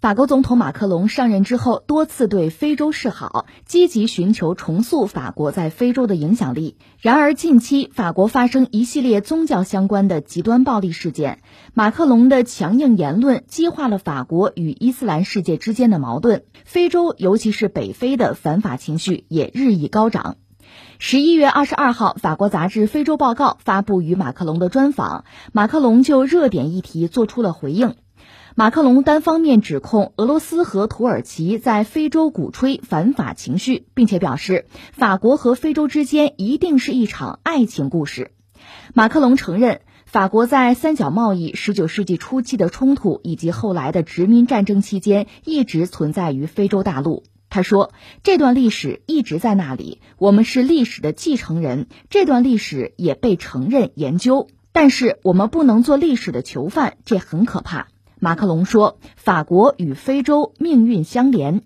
法国总统马克龙上任之后，多次对非洲示好，积极寻求重塑法国在非洲的影响力。然而，近期法国发生一系列宗教相关的极端暴力事件，马克龙的强硬言论激化了法国与伊斯兰世界之间的矛盾。非洲，尤其是北非的反法情绪也日益高涨。十一月二十二号，法国杂志《非洲报告》发布与马克龙的专访，马克龙就热点议题做出了回应。马克龙单方面指控俄罗斯和土耳其在非洲鼓吹反法情绪，并且表示法国和非洲之间一定是一场爱情故事。马克龙承认，法国在三角贸易、十九世纪初期的冲突以及后来的殖民战争期间一直存在于非洲大陆。他说：“这段历史一直在那里，我们是历史的继承人，这段历史也被承认研究，但是我们不能做历史的囚犯，这很可怕。”马克龙说：“法国与非洲命运相连。”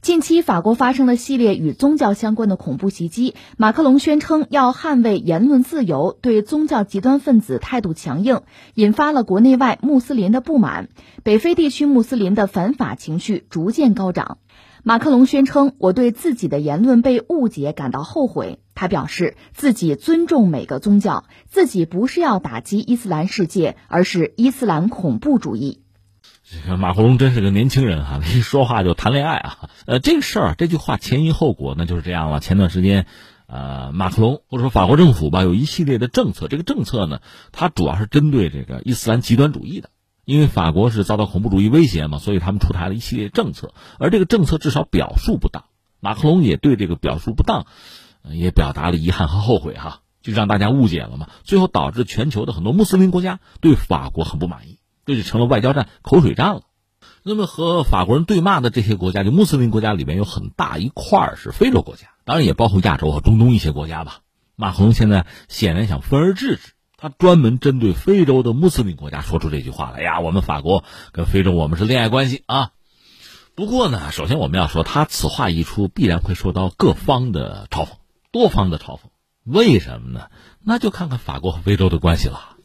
近期法国发生了系列与宗教相关的恐怖袭击，马克龙宣称要捍卫言论自由，对宗教极端分子态度强硬，引发了国内外穆斯林的不满。北非地区穆斯林的反法情绪逐渐高涨。马克龙宣称：“我对自己的言论被误解感到后悔。”他表示自己尊重每个宗教，自己不是要打击伊斯兰世界，而是伊斯兰恐怖主义。这个马克龙真是个年轻人哈，一说话就谈恋爱啊。呃，这个事儿这句话前因后果那就是这样了。前段时间，呃，马克龙或者说法国政府吧，有一系列的政策，这个政策呢，它主要是针对这个伊斯兰极端主义的。因为法国是遭到恐怖主义威胁嘛，所以他们出台了一系列政策，而这个政策至少表述不当。马克龙也对这个表述不当，也表达了遗憾和后悔哈，就让大家误解了嘛，最后导致全球的很多穆斯林国家对法国很不满意，这就成了外交战、口水战了。那么和法国人对骂的这些国家，就穆斯林国家里面有很大一块是非洲国家，当然也包括亚洲和中东一些国家吧。马克龙现在显然想分而治之。他专门针对非洲的穆斯林国家说出这句话来呀！我们法国跟非洲我们是恋爱关系啊。不过呢，首先我们要说，他此话一出，必然会受到各方的嘲讽，多方的嘲讽。为什么呢？那就看看法国和非洲的关系了。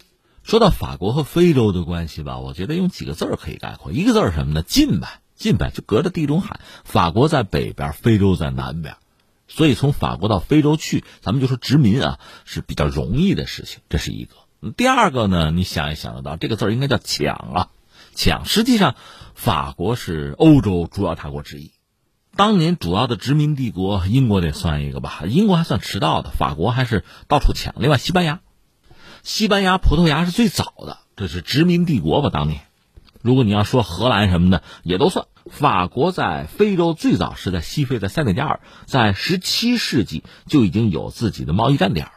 说到法国和非洲的关系吧，我觉得用几个字儿可以概括，一个字儿什么呢？近呗，近呗，就隔着地中海，法国在北边，非洲在南边。所以从法国到非洲去，咱们就说殖民啊是比较容易的事情，这是一个。第二个呢，你想也想得到，这个字儿应该叫抢啊，抢。实际上，法国是欧洲主要大国之一，当年主要的殖民帝国，英国得算一个吧，英国还算迟到的，法国还是到处抢。另外，西班牙、西班牙、葡萄牙是最早的，这是殖民帝国吧？当年，如果你要说荷兰什么的，也都算。法国在非洲最早是在西非，的塞内加尔，在十七世纪就已经有自己的贸易站点了。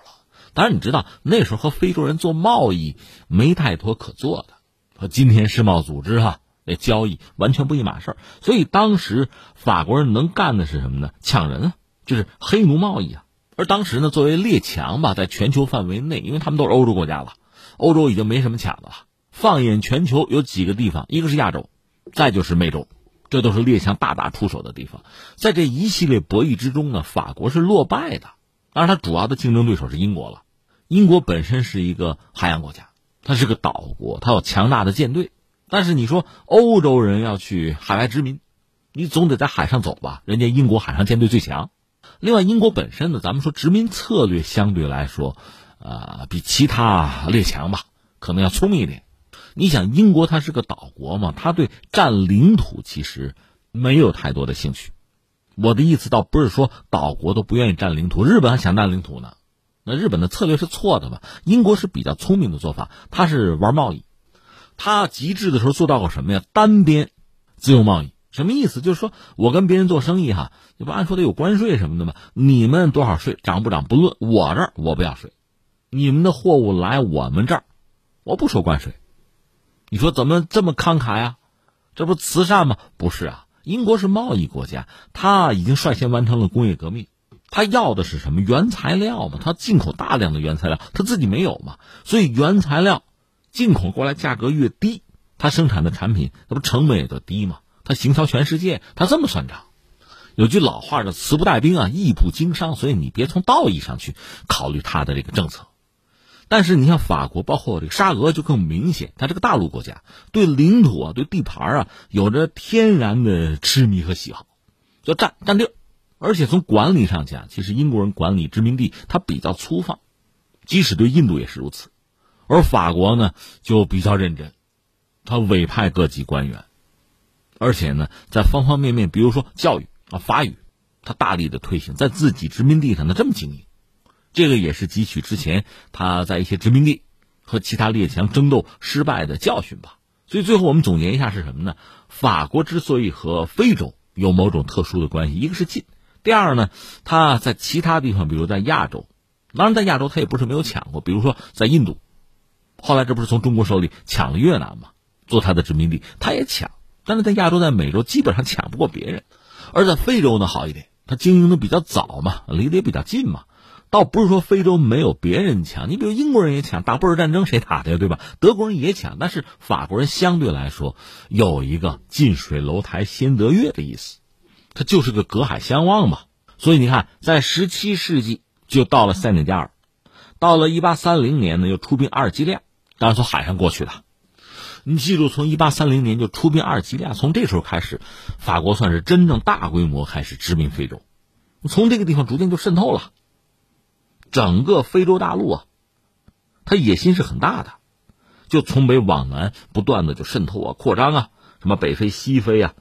当然，你知道那时候和非洲人做贸易没太多可做的，和今天世贸组织哈那交易完全不一码事儿。所以当时法国人能干的是什么呢？抢人啊，就是黑奴贸易啊。而当时呢，作为列强吧，在全球范围内，因为他们都是欧洲国家了，欧洲已经没什么抢的了。放眼全球，有几个地方，一个是亚洲，再就是美洲。这都是列强大打出手的地方，在这一系列博弈之中呢，法国是落败的。当然，它主要的竞争对手是英国了。英国本身是一个海洋国家，它是个岛国，它有强大的舰队。但是你说欧洲人要去海外殖民，你总得在海上走吧？人家英国海上舰队最强。另外，英国本身呢，咱们说殖民策略相对来说，呃，比其他列强吧，可能要聪明一点。你想，英国它是个岛国嘛，它对占领土其实没有太多的兴趣。我的意思倒不是说岛国都不愿意占领土，日本还想占领土呢。那日本的策略是错的嘛？英国是比较聪明的做法，它是玩贸易，它极致的时候做到过什么呀？单边自由贸易，什么意思？就是说我跟别人做生意哈，你不按说得有关税什么的吗？你们多少税涨不涨不论，我这儿我不要税，你们的货物来我们这儿，我不收关税。你说怎么这么慷慨啊？这不慈善吗？不是啊，英国是贸易国家，他已经率先完成了工业革命，他要的是什么原材料嘛？他进口大量的原材料，他自己没有嘛？所以原材料进口过来价格越低，他生产的产品那不成本也就低嘛？他行销全世界，他这么算账。有句老话叫“慈不带兵啊，义不经商”，所以你别从道义上去考虑他的这个政策。但是你像法国，包括这个沙俄就更明显，它这个大陆国家对领土啊、对地盘啊有着天然的痴迷和喜好，叫占占地儿。而且从管理上讲，其实英国人管理殖民地他比较粗放，即使对印度也是如此。而法国呢就比较认真，他委派各级官员，而且呢在方方面面，比如说教育啊法语，他大力的推行，在自己殖民地上呢这么经营。这个也是汲取之前他在一些殖民地和其他列强争斗失败的教训吧。所以最后我们总结一下是什么呢？法国之所以和非洲有某种特殊的关系，一个是近，第二呢，他在其他地方，比如在亚洲，当然在亚洲他也不是没有抢过，比如说在印度，后来这不是从中国手里抢了越南吗？做他的殖民地，他也抢，但是在亚洲、在美洲基本上抢不过别人，而在非洲呢好一点，他经营的比较早嘛，离得也比较近嘛。倒不是说非洲没有别人强，你比如英国人也抢，打布尔战争谁打的呀，对吧？德国人也抢，但是法国人相对来说有一个近水楼台先得月的意思，它就是个隔海相望嘛。所以你看，在十七世纪就到了塞内加尔，到了一八三零年呢又出兵阿尔及利亚，当然从海上过去的。你记住，从一八三零年就出兵阿尔及利亚，从这时候开始，法国算是真正大规模开始殖民非洲，从这个地方逐渐就渗透了。整个非洲大陆啊，他野心是很大的，就从北往南不断的就渗透啊、扩张啊，什么北非、西非啊，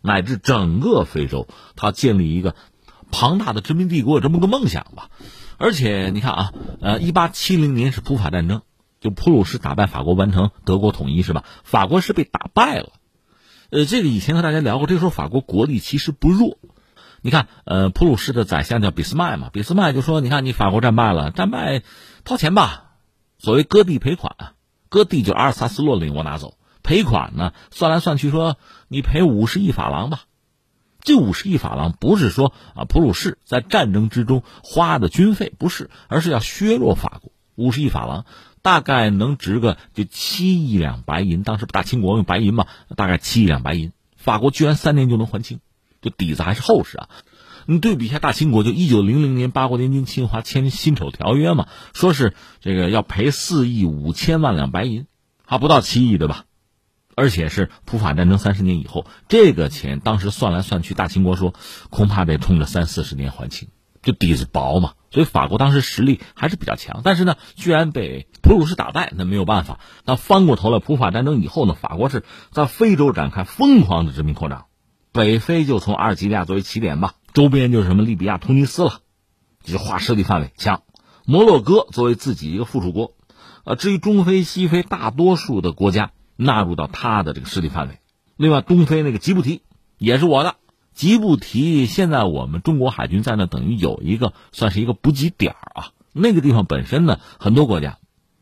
乃至整个非洲，他建立一个庞大的殖民帝国，有这么个梦想吧。而且你看啊，呃，一八七零年是普法战争，就普鲁士打败法国，完成德国统一是吧？法国是被打败了，呃，这个以前和大家聊过，这时候法国国力其实不弱。你看，呃，普鲁士的宰相叫俾斯麦嘛，俾斯麦就说：“你看，你法国战败了，战败掏钱吧，所谓割地赔款，割地就阿尔萨斯洛林我拿走，赔款呢，算来算去说你赔五十亿法郎吧。这五十亿法郎不是说啊普鲁士在战争之中花的军费，不是，而是要削弱法国。五十亿法郎大概能值个就七亿两白银，当时大清国用白银嘛，大概七亿两白银，法国居然三年就能还清。”这底子还是厚实啊！你对比一下大清国，就一九零零年八国联军侵华签辛丑条约嘛，说是这个要赔四亿五千万两白银，还不到七亿对吧？而且是普法战争三十年以后，这个钱当时算来算去，大清国说恐怕得冲着三四十年还清，就底子薄嘛。所以法国当时实力还是比较强，但是呢，居然被普鲁士打败，那没有办法。那翻过头来，普法战争以后呢，法国是在非洲展开疯狂的殖民扩张。北非就从阿尔及利亚作为起点吧，周边就是什么利比亚、突尼斯了，就划势力范围强。摩洛哥作为自己一个附属国，呃，至于中非、西非大多数的国家纳入到他的这个势力范围。另外，东非那个吉布提也是我的。吉布提现在我们中国海军在那等于有一个算是一个补给点啊。那个地方本身呢，很多国家，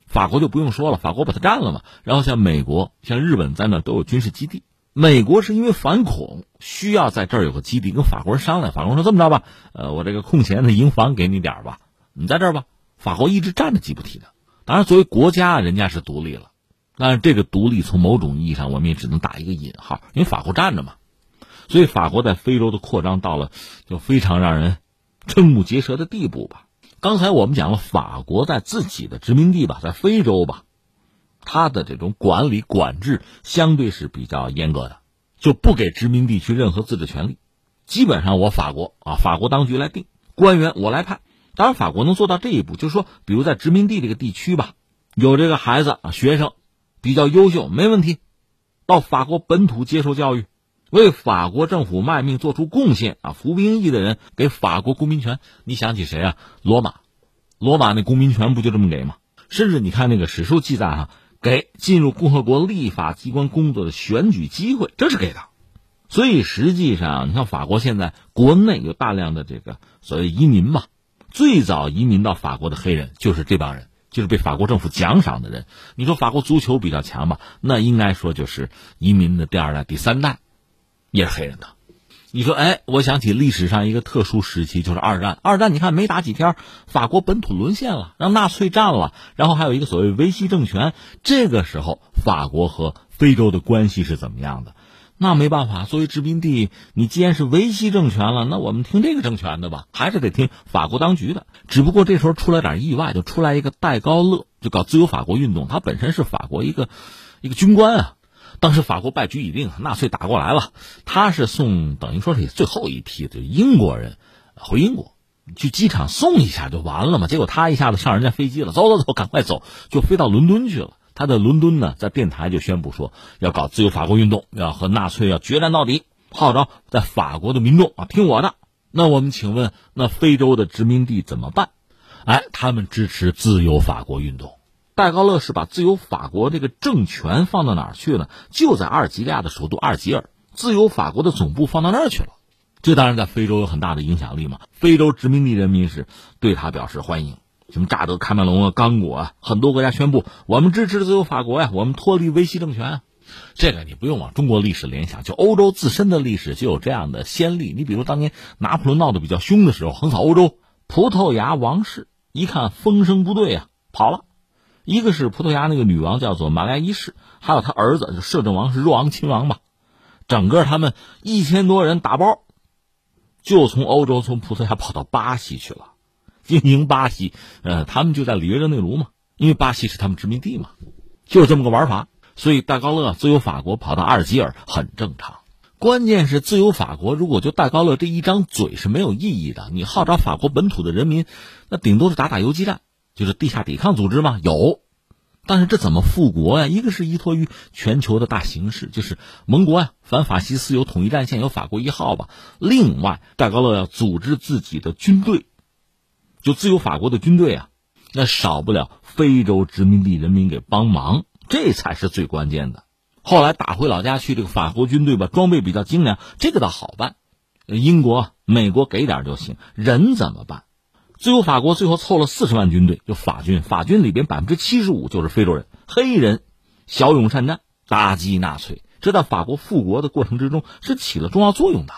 法国就不用说了，法国把它占了嘛。然后像美国、像日本在那都有军事基地。美国是因为反恐需要在这儿有个基地，跟法国人商量。法国人说：“这么着吧，呃，我这个空闲的营房给你点吧，你在这儿吧。”法国一直占着吉布提的。当然，作为国家，人家是独立了，但是这个独立从某种意义上，我们也只能打一个引号，因为法国占着嘛。所以，法国在非洲的扩张到了就非常让人瞠目结舌的地步吧。刚才我们讲了，法国在自己的殖民地吧，在非洲吧。他的这种管理管制相对是比较严格的，就不给殖民地区任何自治权利，基本上我法国啊，法国当局来定，官员我来判。当然，法国能做到这一步，就是说，比如在殖民地这个地区吧，有这个孩子啊，学生比较优秀，没问题，到法国本土接受教育，为法国政府卖命做出贡献啊，服兵役的人给法国公民权。你想起谁啊？罗马，罗马那公民权不就这么给吗？甚至你看那个史书记载哈。给进入共和国立法机关工作的选举机会，这是给的。所以实际上，你看法国现在国内有大量的这个所谓移民嘛，最早移民到法国的黑人就是这帮人，就是被法国政府奖赏的人。你说法国足球比较强吧？那应该说就是移民的第二代、第三代，也是黑人的。你说，哎，我想起历史上一个特殊时期，就是二战。二战你看没打几天，法国本土沦陷了，让纳粹占了，然后还有一个所谓维希政权。这个时候，法国和非洲的关系是怎么样的？那没办法，作为殖民地，你既然是维希政权了，那我们听这个政权的吧，还是得听法国当局的。只不过这时候出来点意外，就出来一个戴高乐，就搞自由法国运动。他本身是法国一个一个军官啊。当时法国败局已定，纳粹打过来了，他是送等于说是最后一批的英国人回英国，去机场送一下就完了嘛。结果他一下子上人家飞机了，走走走，赶快走，就飞到伦敦去了。他在伦敦呢，在电台就宣布说要搞自由法国运动，要和纳粹要决战到底，号召在法国的民众啊听我的。那我们请问，那非洲的殖民地怎么办？哎，他们支持自由法国运动。戴高乐是把自由法国这个政权放到哪儿去了？就在阿尔及利亚的首都阿尔及尔，自由法国的总部放到那儿去了。这当然在非洲有很大的影响力嘛。非洲殖民地人民是对他表示欢迎。什么乍得、喀麦隆啊、刚果啊，很多国家宣布我们支持自由法国呀，我们脱离维希政权。这个你不用往中国历史联想，就欧洲自身的历史就有这样的先例。你比如当年拿破仑闹得比较凶的时候，横扫欧洲，葡萄牙王室一看风声不对啊，跑了。一个是葡萄牙那个女王叫做玛利亚一世，还有他儿子就摄政王是若昂亲王吧，整个他们一千多人打包，就从欧洲从葡萄牙跑到巴西去了。经营巴西，呃，他们就在里约热内卢嘛，因为巴西是他们殖民地嘛，就是这么个玩法。所以戴高乐自由法国跑到阿尔及尔很正常。关键是自由法国如果就戴高乐这一张嘴是没有意义的，你号召法国本土的人民，那顶多是打打游击战，就是地下抵抗组织嘛，有。但是这怎么复国呀？一个是依托于全球的大形势，就是盟国呀，反法西斯有统一战线，有法国一号吧。另外，戴高乐要组织自己的军队。就自由法国的军队啊，那少不了非洲殖民地人民给帮忙，这才是最关键的。后来打回老家去，这个法国军队吧，装备比较精良，这个倒好办。英国、美国给点就行，人怎么办？最后法国最后凑了四十万军队，就法军，法军里边百分之七十五就是非洲人，黑人，骁勇善战，打击纳粹，这在法国复国的过程之中是起了重要作用的。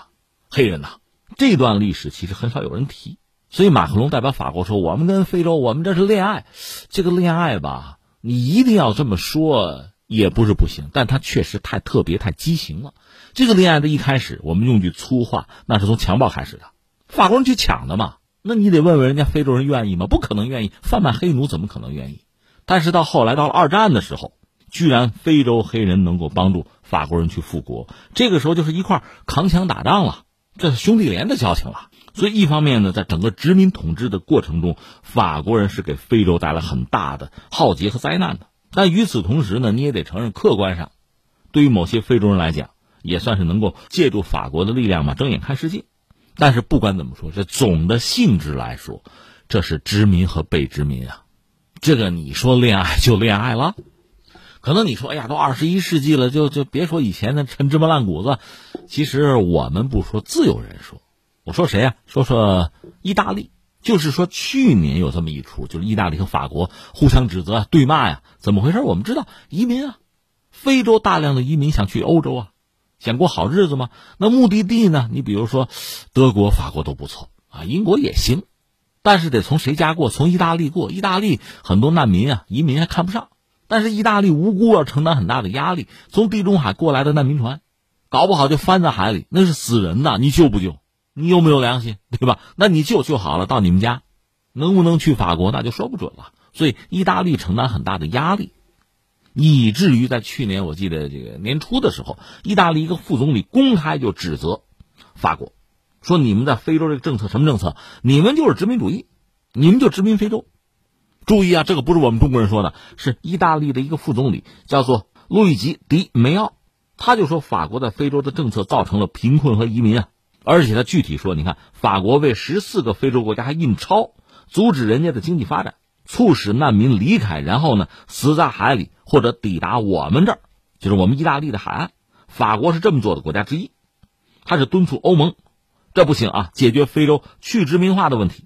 黑人呐，这段历史其实很少有人提。所以马克龙代表法国说：“我们跟非洲，我们这是恋爱，这个恋爱吧，你一定要这么说也不是不行，但他确实太特别、太畸形了。这个恋爱的一开始，我们用句粗话，那是从强暴开始的，法国人去抢的嘛。那你得问问人家非洲人愿意吗？不可能愿意，贩卖黑奴怎么可能愿意？但是到后来到了二战的时候，居然非洲黑人能够帮助法国人去复国，这个时候就是一块扛枪打仗了，这是兄弟连的交情了。”所以，一方面呢，在整个殖民统治的过程中，法国人是给非洲带来很大的浩劫和灾难的。但与此同时呢，你也得承认，客观上，对于某些非洲人来讲，也算是能够借助法国的力量嘛，睁眼看世界。但是不管怎么说，这总的性质来说，这是殖民和被殖民啊。这个你说恋爱就恋爱了，可能你说，哎呀，都二十一世纪了，就就别说以前的陈芝麻烂谷子。其实我们不说，自有人说。我说谁呀？说说意大利，就是说去年有这么一出，就是意大利和法国互相指责、对骂呀，怎么回事？我们知道移民啊，非洲大量的移民想去欧洲啊，想过好日子吗？那目的地呢？你比如说德国、法国都不错啊，英国也行，但是得从谁家过？从意大利过。意大利很多难民啊，移民还看不上，但是意大利无辜要承担很大的压力。从地中海过来的难民船，搞不好就翻在海里，那是死人呐！你救不救？你有没有良心，对吧？那你救就好了，到你们家，能不能去法国那就说不准了。所以意大利承担很大的压力，以至于在去年我记得这个年初的时候，意大利一个副总理公开就指责法国，说你们在非洲这个政策什么政策？你们就是殖民主义，你们就殖民非洲。注意啊，这个不是我们中国人说的，是意大利的一个副总理叫做路易吉·迪梅奥，他就说法国在非洲的政策造成了贫困和移民啊。而且他具体说，你看，法国为十四个非洲国家还印钞，阻止人家的经济发展，促使难民离开，然后呢死在海里或者抵达我们这儿，就是我们意大利的海岸。法国是这么做的国家之一，他是敦促欧盟，这不行啊，解决非洲去殖民化的问题，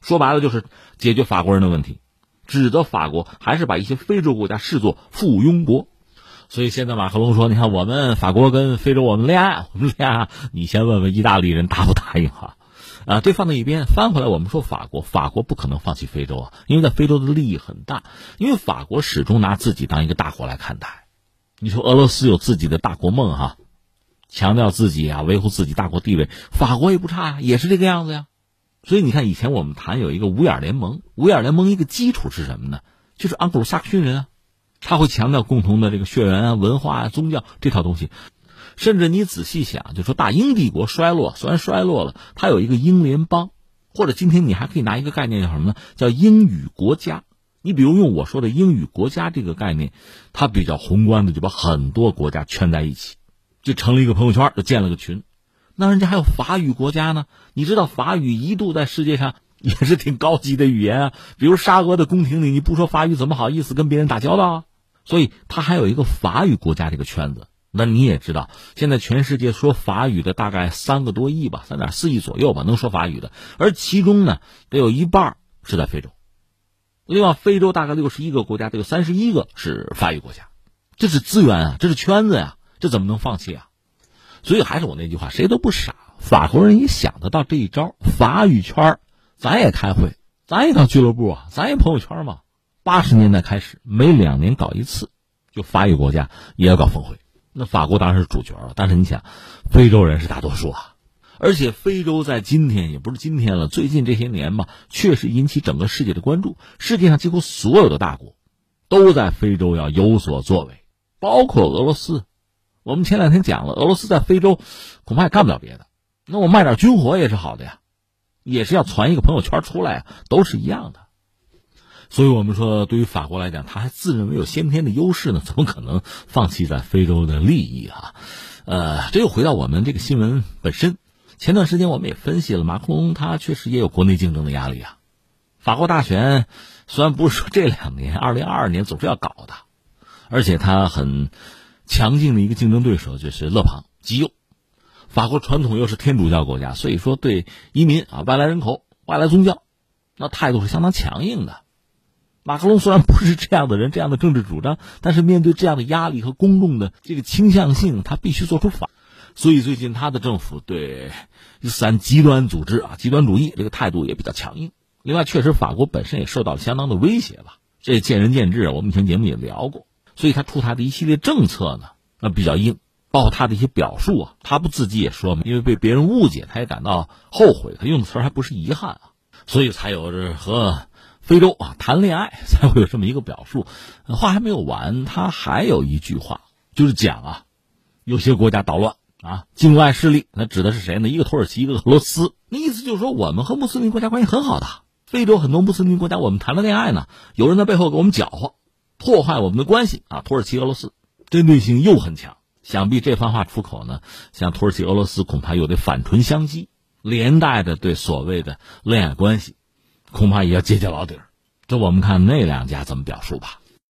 说白了就是解决法国人的问题，指责法国还是把一些非洲国家视作附庸国。所以现在马克龙说：“你看，我们法国跟非洲我们恋爱，我们恋爱，你先问问意大利人答不答应哈？啊，这放在一边，翻回来我们说法国，法国不可能放弃非洲啊，因为在非洲的利益很大，因为法国始终拿自己当一个大国来看待。你说俄罗斯有自己的大国梦哈，强调自己啊，维护自己大国地位。法国也不差呀，也是这个样子呀。所以你看，以前我们谈有一个五眼联盟，五眼联盟一个基础是什么呢？就是盎格鲁撒克逊人啊，他会强调共同的这个血缘啊、文化啊、宗教这套东西。甚至你仔细想，就说大英帝国衰落，虽然衰落了，它有一个英联邦，或者今天你还可以拿一个概念叫什么呢？叫英语国家。你比如用我说的英语国家这个概念，它比较宏观的，就把很多国家圈在一起，就成了一个朋友圈，就建了个群。那人家还有法语国家呢，你知道法语一度在世界上也是挺高级的语言啊。比如沙俄的宫廷里，你不说法语怎么好意思跟别人打交道啊？所以它还有一个法语国家这个圈子。那你也知道，现在全世界说法语的大概三个多亿吧，三点四亿左右吧，能说法语的，而其中呢，得有一半是在非洲。另外，非洲大概六十一个国家，得有三十一个是法语国家，这是资源啊，这是圈子呀，这怎么能放弃啊？所以还是我那句话，谁都不傻，法国人也想得到这一招。法语圈咱也开会，咱也搞俱乐部啊，咱也朋友圈嘛。八十年代开始，每两年搞一次，就法语国家也要搞峰会。那法国当然是主角了，但是你想，非洲人是大多数啊，而且非洲在今天也不是今天了，最近这些年吧，确实引起整个世界的关注。世界上几乎所有的大国，都在非洲要有所作为，包括俄罗斯。我们前两天讲了，俄罗斯在非洲恐怕也干不了别的，那我卖点军火也是好的呀，也是要传一个朋友圈出来，都是一样的。所以我们说，对于法国来讲，他还自认为有先天的优势呢，怎么可能放弃在非洲的利益啊？呃，这又回到我们这个新闻本身。前段时间我们也分析了，马克龙他确实也有国内竞争的压力啊。法国大选虽然不是说这两年，二零二二年总是要搞的，而且他很强劲的一个竞争对手就是勒庞极右。法国传统又是天主教国家，所以说对移民啊、外来人口、外来宗教，那态度是相当强硬的。马克龙虽然不是这样的人，这样的政治主张，但是面对这样的压力和公众的这个倾向性，他必须做出反。所以最近他的政府对伊斯兰极端组织啊、极端主义这个态度也比较强硬。另外，确实法国本身也受到了相当的威胁吧，这见仁见智。我们以前节目也聊过，所以他出台的一系列政策呢，那比较硬，包括他的一些表述啊，他不自己也说嘛，因为被别人误解，他也感到后悔。他用的词还不是遗憾啊，所以才有着和。非洲啊，谈恋爱才会有这么一个表述。话还没有完，他还有一句话，就是讲啊，有些国家捣乱啊，境外势力，那指的是谁呢？一个土耳其，一个俄罗斯。那意思就是说，我们和穆斯林国家关系很好的，非洲很多穆斯林国家，我们谈了恋爱呢，有人在背后给我们搅和，破坏我们的关系啊。土耳其、俄罗斯针对性又很强，想必这番话出口呢，像土耳其、俄罗斯恐怕又得反唇相讥，连带的对所谓的恋爱关系。恐怕也要揭揭老底儿，这我们看那两家怎么表述吧。